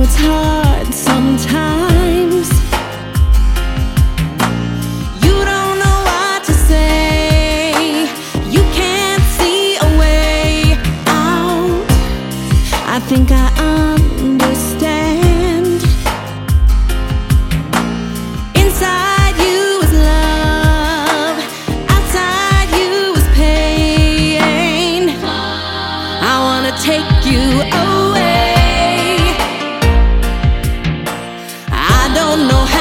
it's hard sometimes. don't know